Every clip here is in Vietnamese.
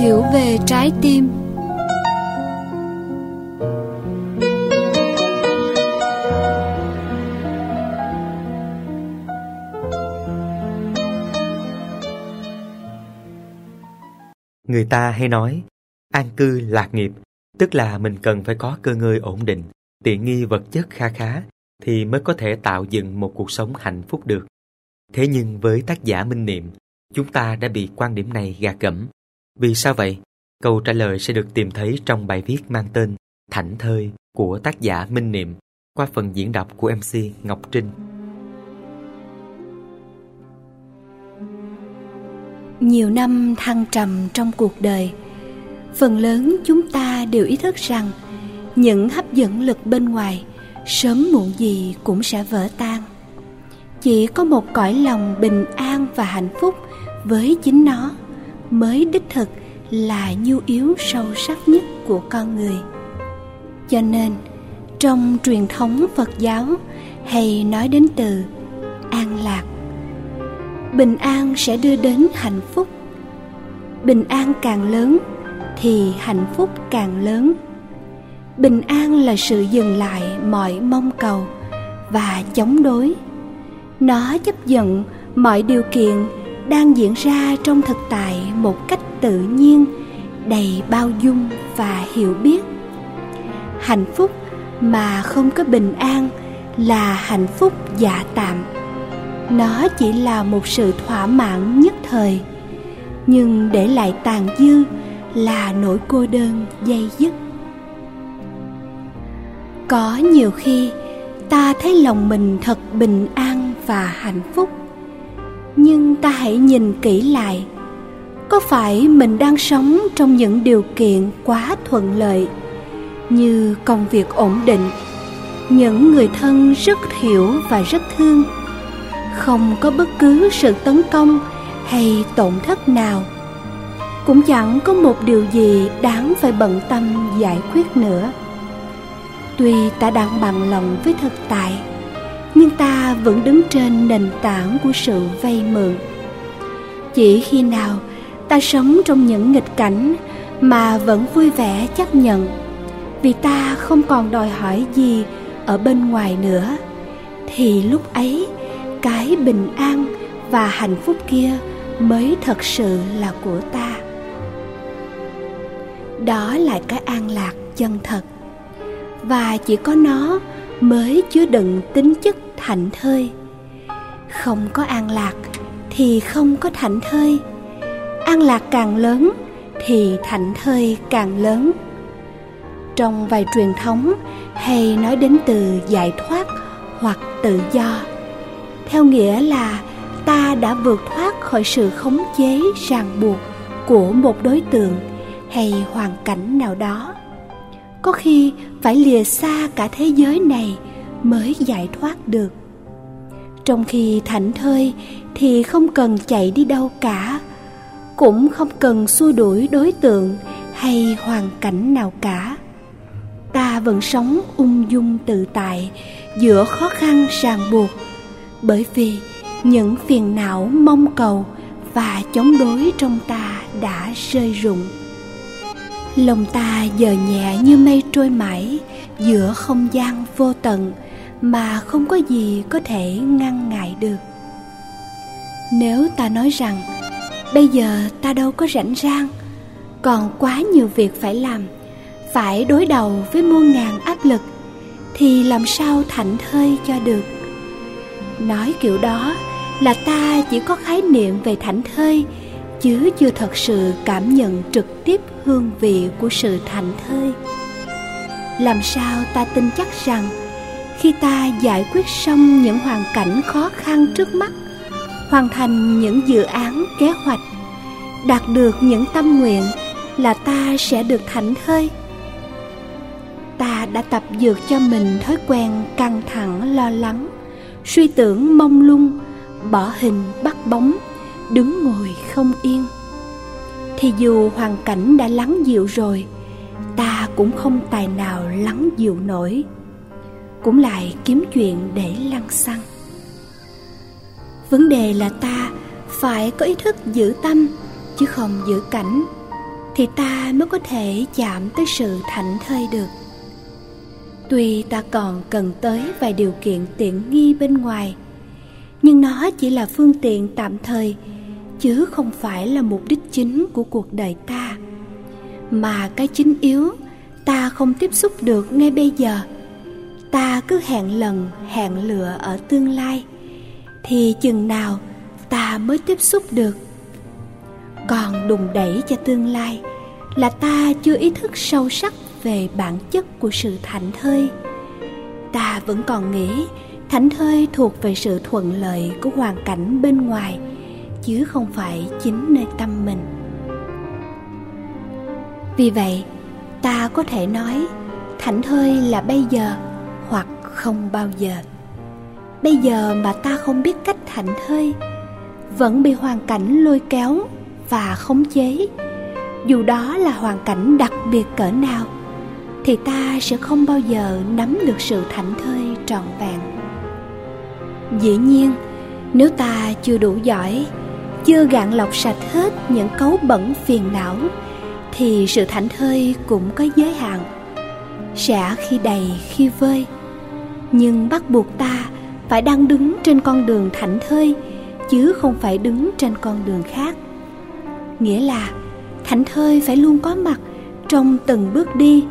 hiểu về trái tim Người ta hay nói, an cư lạc nghiệp, tức là mình cần phải có cơ ngơi ổn định, tiện nghi vật chất kha khá, thì mới có thể tạo dựng một cuộc sống hạnh phúc được. Thế nhưng với tác giả Minh Niệm, chúng ta đã bị quan điểm này gạt gẫm. Vì sao vậy? Câu trả lời sẽ được tìm thấy trong bài viết mang tên Thảnh Thơi của tác giả Minh Niệm qua phần diễn đọc của MC Ngọc Trinh. nhiều năm thăng trầm trong cuộc đời, phần lớn chúng ta đều ý thức rằng những hấp dẫn lực bên ngoài sớm muộn gì cũng sẽ vỡ tan chỉ có một cõi lòng bình an và hạnh phúc với chính nó mới đích thực là nhu yếu sâu sắc nhất của con người. Cho nên, trong truyền thống phật giáo hay nói đến từ an lạc, bình an sẽ đưa đến hạnh phúc. Bình an càng lớn thì hạnh phúc càng lớn. Bình an là sự dừng lại mọi mong cầu và chống đối. Nó chấp nhận mọi điều kiện đang diễn ra trong thực tại một cách tự nhiên, đầy bao dung và hiểu biết. Hạnh phúc mà không có bình an là hạnh phúc giả tạm. Nó chỉ là một sự thỏa mãn nhất thời, nhưng để lại tàn dư là nỗi cô đơn dây dứt. Có nhiều khi ta thấy lòng mình thật bình an và hạnh phúc nhưng ta hãy nhìn kỹ lại. Có phải mình đang sống trong những điều kiện quá thuận lợi, như công việc ổn định, những người thân rất hiểu và rất thương, không có bất cứ sự tấn công hay tổn thất nào? Cũng chẳng có một điều gì đáng phải bận tâm giải quyết nữa. Tuy ta đang bằng lòng với thực tại nhưng ta vẫn đứng trên nền tảng của sự vay mượn. Chỉ khi nào ta sống trong những nghịch cảnh mà vẫn vui vẻ chấp nhận, vì ta không còn đòi hỏi gì ở bên ngoài nữa, thì lúc ấy cái bình an và hạnh phúc kia mới thật sự là của ta. Đó là cái an lạc chân thật, và chỉ có nó mới chứa đựng tính chất thảnh thơi. Không có an lạc thì không có thảnh thơi. An lạc càng lớn thì thảnh thơi càng lớn. Trong vài truyền thống hay nói đến từ giải thoát hoặc tự do, theo nghĩa là ta đã vượt thoát khỏi sự khống chế, ràng buộc của một đối tượng hay hoàn cảnh nào đó. Có khi phải lìa xa cả thế giới này mới giải thoát được. Trong khi thảnh thơi thì không cần chạy đi đâu cả, cũng không cần xua đuổi đối tượng hay hoàn cảnh nào cả. Ta vẫn sống ung dung tự tại giữa khó khăn ràng buộc, bởi vì những phiền não mong cầu và chống đối trong ta đã rơi rụng. Lòng ta giờ nhẹ như mây trôi mãi giữa không gian vô tận mà không có gì có thể ngăn ngại được. Nếu ta nói rằng, bây giờ ta đâu có rảnh rang, còn quá nhiều việc phải làm, phải đối đầu với muôn ngàn áp lực, thì làm sao thảnh thơi cho được? Nói kiểu đó là ta chỉ có khái niệm về thảnh thơi, chứ chưa thật sự cảm nhận trực tiếp hương vị của sự thảnh thơi. Làm sao ta tin chắc rằng khi ta giải quyết xong những hoàn cảnh khó khăn trước mắt, hoàn thành những dự án, kế hoạch, đạt được những tâm nguyện là ta sẽ được thảnh thơi. Ta đã tập dược cho mình thói quen căng thẳng, lo lắng, suy tưởng mông lung, bỏ hình bắt bóng, đứng ngồi không yên. Thì dù hoàn cảnh đã lắng dịu rồi, ta cũng không tài nào lắng dịu nổi cũng lại kiếm chuyện để lăn xăng. Vấn đề là ta phải có ý thức giữ tâm, chứ không giữ cảnh, thì ta mới có thể chạm tới sự thảnh thơi được. Tuy ta còn cần tới vài điều kiện tiện nghi bên ngoài, nhưng nó chỉ là phương tiện tạm thời, chứ không phải là mục đích chính của cuộc đời ta. Mà cái chính yếu, ta không tiếp xúc được ngay bây giờ ta cứ hẹn lần, hẹn lựa ở tương lai, thì chừng nào ta mới tiếp xúc được. Còn đùng đẩy cho tương lai là ta chưa ý thức sâu sắc về bản chất của sự thảnh thơi. Ta vẫn còn nghĩ thảnh thơi thuộc về sự thuận lợi của hoàn cảnh bên ngoài, chứ không phải chính nơi tâm mình. Vì vậy, ta có thể nói thảnh thơi là bây giờ hoặc không bao giờ. Bây giờ mà ta không biết cách thảnh thơi, vẫn bị hoàn cảnh lôi kéo và khống chế. Dù đó là hoàn cảnh đặc biệt cỡ nào, thì ta sẽ không bao giờ nắm được sự thảnh thơi trọn vẹn. Dĩ nhiên, nếu ta chưa đủ giỏi, chưa gạn lọc sạch hết những cấu bẩn phiền não, thì sự thảnh thơi cũng có giới hạn. Sẽ khi đầy khi vơi nhưng bắt buộc ta phải đang đứng trên con đường thảnh thơi, chứ không phải đứng trên con đường khác. Nghĩa là thảnh thơi phải luôn có mặt trong từng bước đi,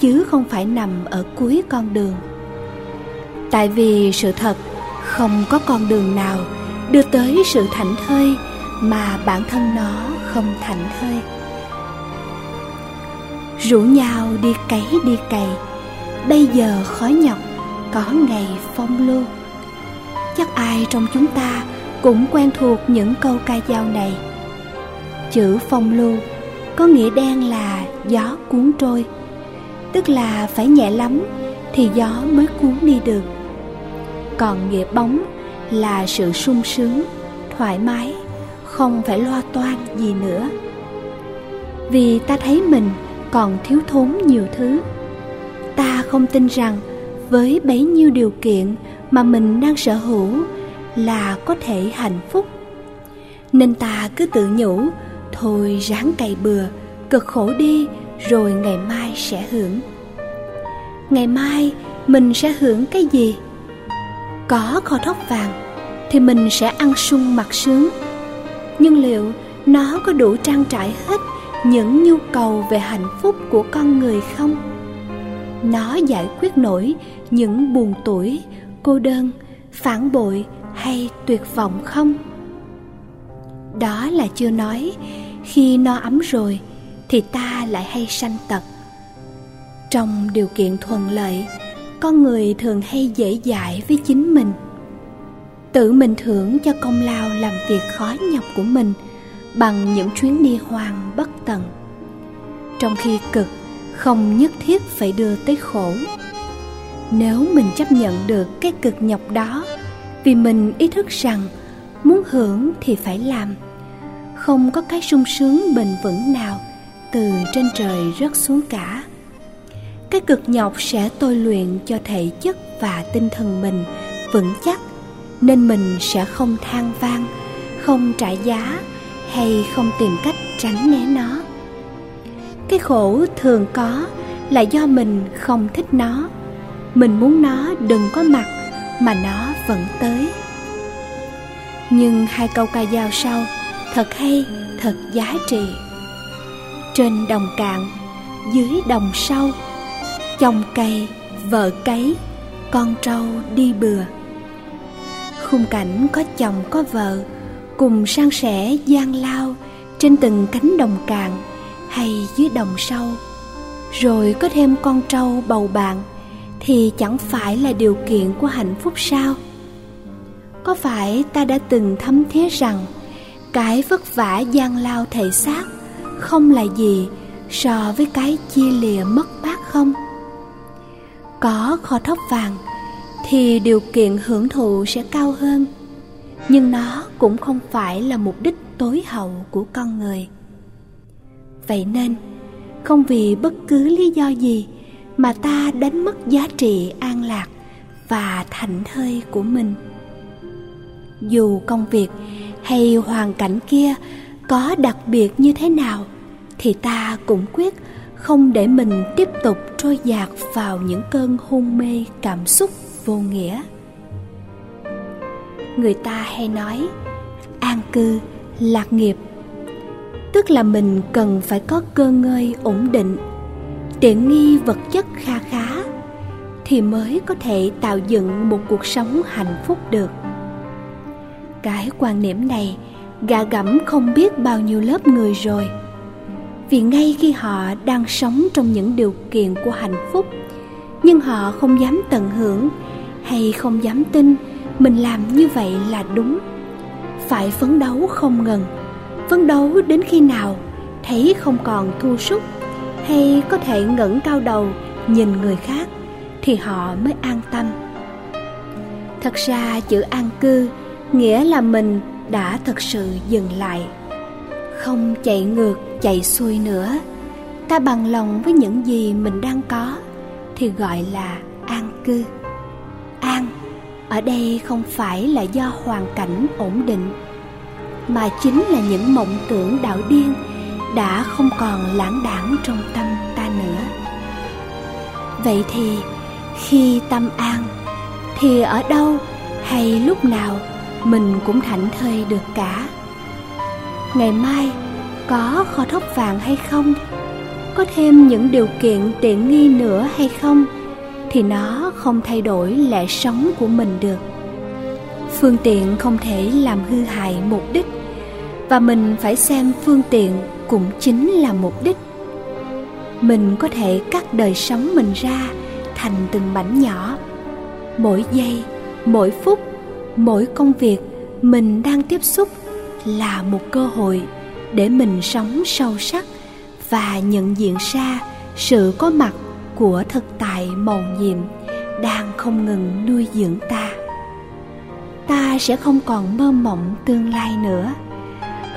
chứ không phải nằm ở cuối con đường. Tại vì sự thật không có con đường nào đưa tới sự thảnh thơi mà bản thân nó không thảnh thơi. Rủ nhau đi cấy đi cày, bây giờ khó nhọc có ngày phong lưu. Chắc ai trong chúng ta cũng quen thuộc những câu ca dao này. Chữ phong lưu có nghĩa đen là gió cuốn trôi, tức là phải nhẹ lắm thì gió mới cuốn đi được. Còn nghĩa bóng là sự sung sướng, thoải mái, không phải lo toan gì nữa. Vì ta thấy mình còn thiếu thốn nhiều thứ, ta không tin rằng với bấy nhiêu điều kiện mà mình đang sở hữu là có thể hạnh phúc. Nên ta cứ tự nhủ, thôi ráng cày bừa, cực khổ đi, rồi ngày mai sẽ hưởng. Ngày mai mình sẽ hưởng cái gì? Có kho thóc vàng thì mình sẽ ăn sung mặc sướng. Nhưng liệu nó có đủ trang trải hết những nhu cầu về hạnh phúc của con người không? Nó giải quyết nổi những buồn tuổi, cô đơn, phản bội hay tuyệt vọng không? Đó là chưa nói. Khi no ấm rồi thì ta lại hay sanh tật. Trong điều kiện thuận lợi con người thường hay dễ dãi với chính mình. Tự mình thưởng cho công lao làm việc khó nhọc của mình bằng những chuyến đi hoang bất tận. Trong khi cực không nhất thiết phải đưa tới khổ. Nếu mình chấp nhận được cái cực nhọc đó, vì mình ý thức rằng muốn hưởng thì phải làm. Không có cái sung sướng bền vững nào từ trên trời rớt xuống cả. Cái cực nhọc sẽ tôi luyện cho thể chất và tinh thần mình vững chắc, nên mình sẽ không than vang, không trả giá hay không tìm cách tránh né nó cái khổ thường có là do mình không thích nó. Mình muốn nó đừng có mặt, mà nó vẫn tới. Nhưng hai câu ca dao sau, thật hay, thật giá trị. Trên đồng cạn, dưới đồng sâu chồng cây vợ cấy, con trâu đi bừa. Khung cảnh có chồng có vợ, cùng san sẻ gian lao trên từng cánh đồng cạn hay dưới đồng sâu rồi có thêm con trâu bầu bạn thì chẳng phải là điều kiện của hạnh phúc sao? Có phải ta đã từng thấm thía rằng cái vất vả gian lao thể xác không là gì so với cái chia lìa mất mát không? Có kho thóc vàng thì điều kiện hưởng thụ sẽ cao hơn, nhưng nó cũng không phải là mục đích tối hậu của con người vậy nên, không vì bất cứ lý do gì mà ta đánh mất giá trị an lạc và thảnh thơi của mình. Dù công việc hay hoàn cảnh kia có đặc biệt như thế nào, thì ta cũng quyết không để mình tiếp tục trôi dạt vào những cơn hôn mê cảm xúc vô nghĩa. Người ta hay nói, an cư, lạc nghiệp tức là mình cần phải có cơ ngơi ổn định. Tiện nghi vật chất kha khá thì mới có thể tạo dựng một cuộc sống hạnh phúc được. Cái quan niệm này, gà gẫm không biết bao nhiêu lớp người rồi. Vì ngay khi họ đang sống trong những điều kiện của hạnh phúc, nhưng họ không dám tận hưởng hay không dám tin mình làm như vậy là đúng. Phải phấn đấu không ngừng phấn đấu đến khi nào thấy không còn thu súc hay có thể ngẩng cao đầu nhìn người khác thì họ mới an tâm. Thật ra chữ an cư nghĩa là mình đã thật sự dừng lại, không chạy ngược, chạy xuôi nữa. Ta bằng lòng với những gì mình đang có thì gọi là an cư. An ở đây không phải là do hoàn cảnh ổn định mà chính là những mộng tưởng đạo điên đã không còn lãng đảng trong tâm ta nữa. Vậy thì, khi tâm an, thì ở đâu hay lúc nào mình cũng thảnh thơi được cả? Ngày mai có kho thóc vàng hay không? Có thêm những điều kiện tiện nghi nữa hay không? Thì nó không thay đổi lẽ sống của mình được phương tiện không thể làm hư hại mục đích, và mình phải xem phương tiện cũng chính là mục đích. Mình có thể cắt đời sống mình ra thành từng mảnh nhỏ. Mỗi giây, mỗi phút, mỗi công việc mình đang tiếp xúc là một cơ hội để mình sống sâu sắc và nhận diện ra sự có mặt của thực tại màu nhiệm đang không ngừng nuôi dưỡng ta. ta sẽ không còn mơ mộng tương lai nữa.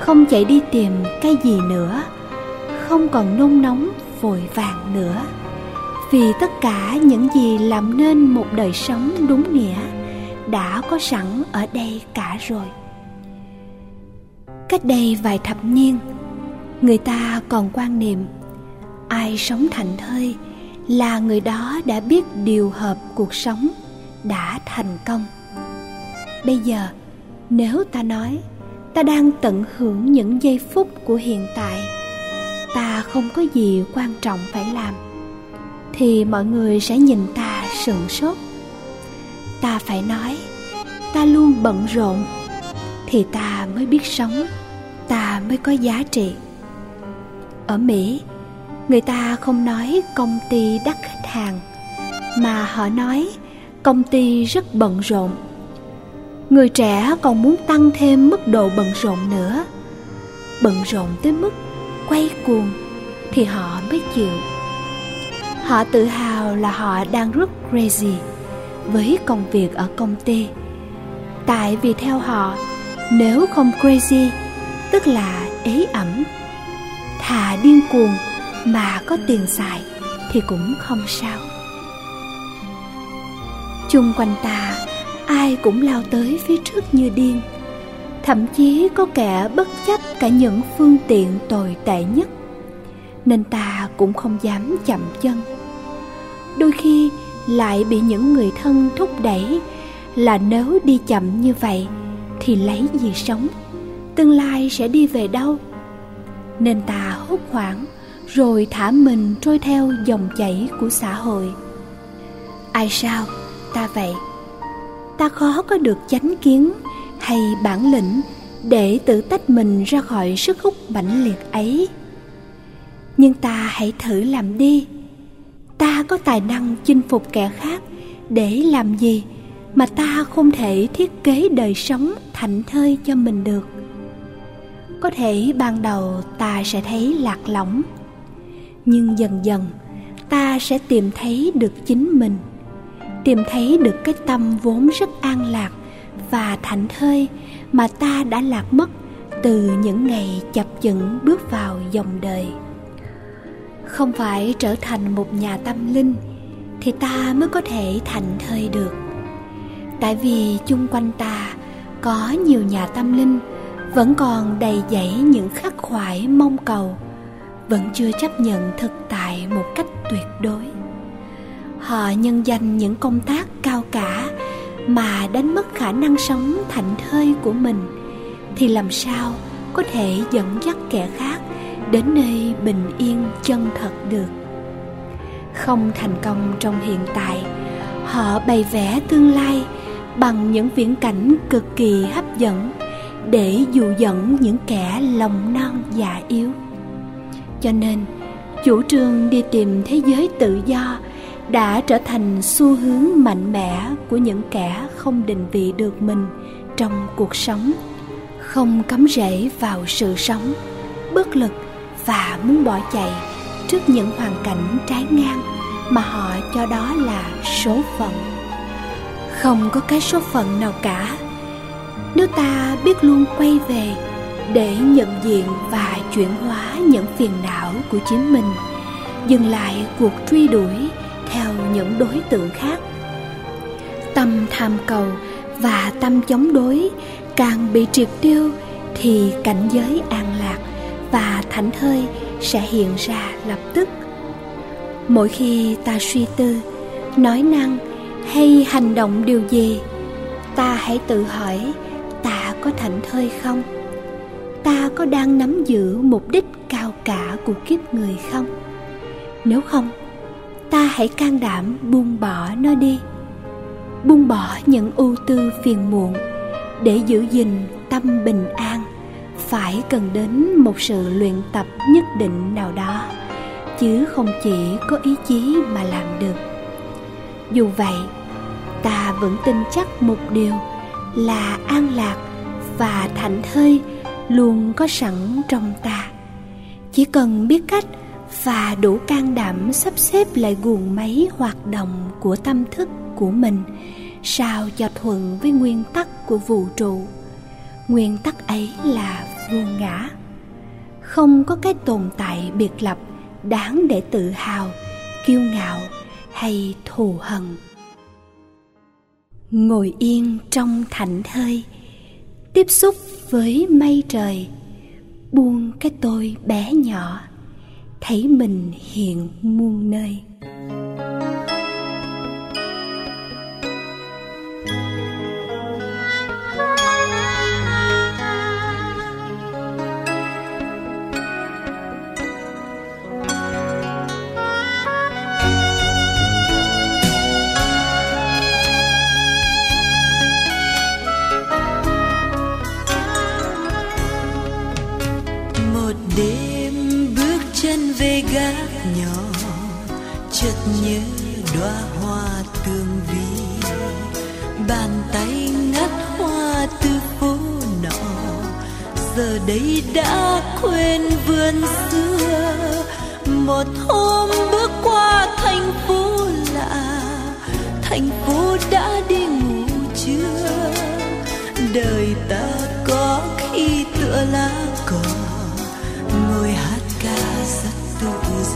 Không chạy đi tìm cái gì nữa. Không còn nôn nóng, vội vàng nữa. Vì tất cả những gì làm nên một đời sống đúng nghĩa đã có sẵn ở đây cả rồi. Cách đây vài thập niên, người ta còn quan niệm, ai sống thành thơi là người đó đã biết điều hợp cuộc sống đã thành công bây giờ, nếu ta nói, ta đang tận hưởng những giây phút của hiện tại, ta không có gì quan trọng phải làm, thì mọi người sẽ nhìn ta sửng sốt. Ta phải nói, ta luôn bận rộn, thì ta mới biết sống, ta mới có giá trị. Ở mỹ, người ta không nói công ty đắt khách hàng, mà họ nói công ty rất bận rộn người trẻ còn muốn tăng thêm mức độ bận rộn nữa. Bận rộn tới mức quay cuồng thì họ mới chịu. Họ tự hào là họ đang rất crazy với công việc ở công ty. Tại vì theo họ, nếu không crazy, tức là ế ẩm, thà điên cuồng mà có tiền xài thì cũng không sao. Chung quanh ta ai cũng lao tới phía trước như điên. Thậm chí có kẻ bất chấp cả những phương tiện tồi tệ nhất, nên ta cũng không dám chậm chân. Đôi khi lại bị những người thân thúc đẩy là nếu đi chậm như vậy thì lấy gì sống? Tương lai sẽ đi về đâu? Nên ta hốt hoảng rồi thả mình trôi theo dòng chảy của xã hội. Ai sao? Ta vậy ta khó có được chánh kiến hay bản lĩnh để tự tách mình ra khỏi sức hút mãnh liệt ấy. Nhưng ta hãy thử làm đi. Ta có tài năng chinh phục kẻ khác để làm gì mà ta không thể thiết kế đời sống thảnh thơi cho mình được. Có thể ban đầu ta sẽ thấy lạc lõng, nhưng dần dần ta sẽ tìm thấy được chính mình tìm thấy được cái tâm vốn rất an lạc và thảnh thơi mà ta đã lạc mất từ những ngày chập chững bước vào dòng đời. Không phải trở thành một nhà tâm linh thì ta mới có thể thảnh thơi được. Tại vì chung quanh ta có nhiều nhà tâm linh vẫn còn đầy dẫy những khắc khoải mong cầu, vẫn chưa chấp nhận thực tại một cách tuyệt đối họ nhân danh những công tác cao cả mà đánh mất khả năng sống thảnh thơi của mình, thì làm sao có thể dẫn dắt kẻ khác đến nơi bình yên chân thật được? Không thành công trong hiện tại, họ bày vẽ tương lai bằng những viễn cảnh cực kỳ hấp dẫn để dụ dẫn những kẻ lòng non già yếu. Cho nên, chủ trương đi tìm thế giới tự do đã trở thành xu hướng mạnh mẽ của những kẻ không định vị được mình trong cuộc sống. Không cắm rễ vào sự sống, bất lực và muốn bỏ chạy trước những hoàn cảnh trái ngang mà họ cho đó là số phận. Không có cái số phận nào cả. Nếu ta biết luôn quay về để nhận diện và chuyển hóa những phiền não của chính mình, dừng lại cuộc truy đuổi theo những đối tượng khác. Tâm tham cầu và tâm chống đối càng bị triệt tiêu thì cảnh giới an lạc và thảnh thơi sẽ hiện ra lập tức. Mỗi khi ta suy tư, nói năng hay hành động điều gì, ta hãy tự hỏi ta có thảnh thơi không? Ta có đang nắm giữ mục đích cao cả của kiếp người không? Nếu không ta hãy can đảm buông bỏ nó đi. Buông bỏ những ưu tư phiền muộn để giữ gìn tâm bình an. Phải cần đến một sự luyện tập nhất định nào đó, chứ không chỉ có ý chí mà làm được. Dù vậy, ta vẫn tin chắc một điều là an lạc và thảnh thơi luôn có sẵn trong ta. Chỉ cần biết cách và đủ can đảm sắp xếp lại guồng máy hoạt động của tâm thức của mình, sao cho thuận với nguyên tắc của vũ trụ. Nguyên tắc ấy là vô ngã. Không có cái tồn tại biệt lập đáng để tự hào, kiêu ngạo hay thù hận. Ngồi yên trong thảnh thơi, tiếp xúc với mây trời, buông cái tôi bé nhỏ thấy mình hiện muôn nơi. Nhỏ chợt nhớ đóa hoa tương vi. Bàn tay ngắt hoa từ phố nọ, giờ đây đã quên vườn xưa. Một hôm bước qua thành phố lạ, thành phố đã đi ngủ chưa đời ta có khi tựa lại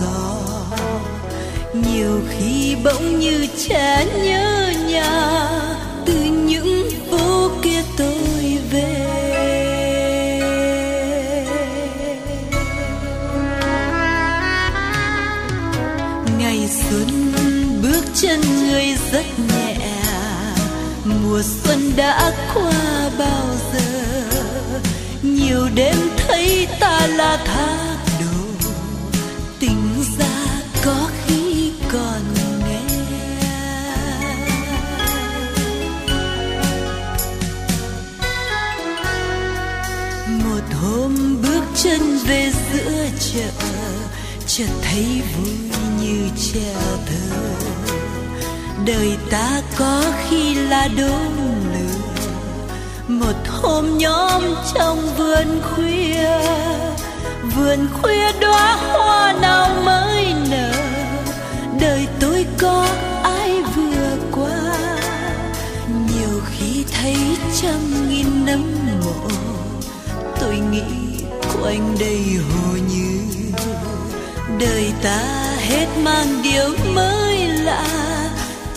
gió. Nhiều khi bỗng như trẻ nhớ nhà, từ những phố kia tôi về. Ngày xuân bước chân người rất nhẹ, mùa xuân đã qua bao giờ. Nhiều đêm thấy ta là tháng thấy vui như trẻ thơ đời ta có khi là đốm lửa. Một hôm nhóm trong vườn khuya vườn khuya đóa hoa nào mới nở. Đời tôi có ai vừa qua, nhiều khi thấy trăm nghìn nấm mộ. Tôi nghĩ quanh đây hồ như đời ta hết mang điều mới lạ.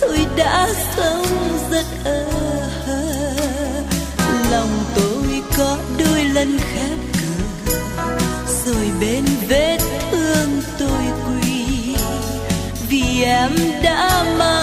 Tôi đã sống rất ơ hơ lòng tôi có đôi lần khép cửa, rồi bên vết thương tôi quỳ. Vì em đã mang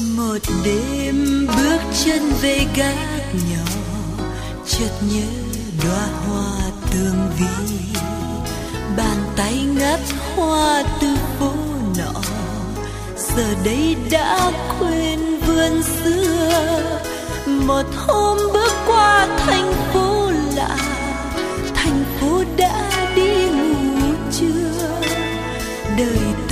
một đêm bước chân về gác nhỏ, chợt nhớ đóa hoa tương vi. Bàn tay ngắt hoa từ phố nọ, giờ đây đã quên vườn xưa. Một hôm bước qua thành phố lạ, thành phố đã đi ngủ chưa đời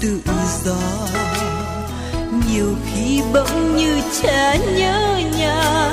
tự do. Nhiều khi bỗng như trẻ nhớ nhà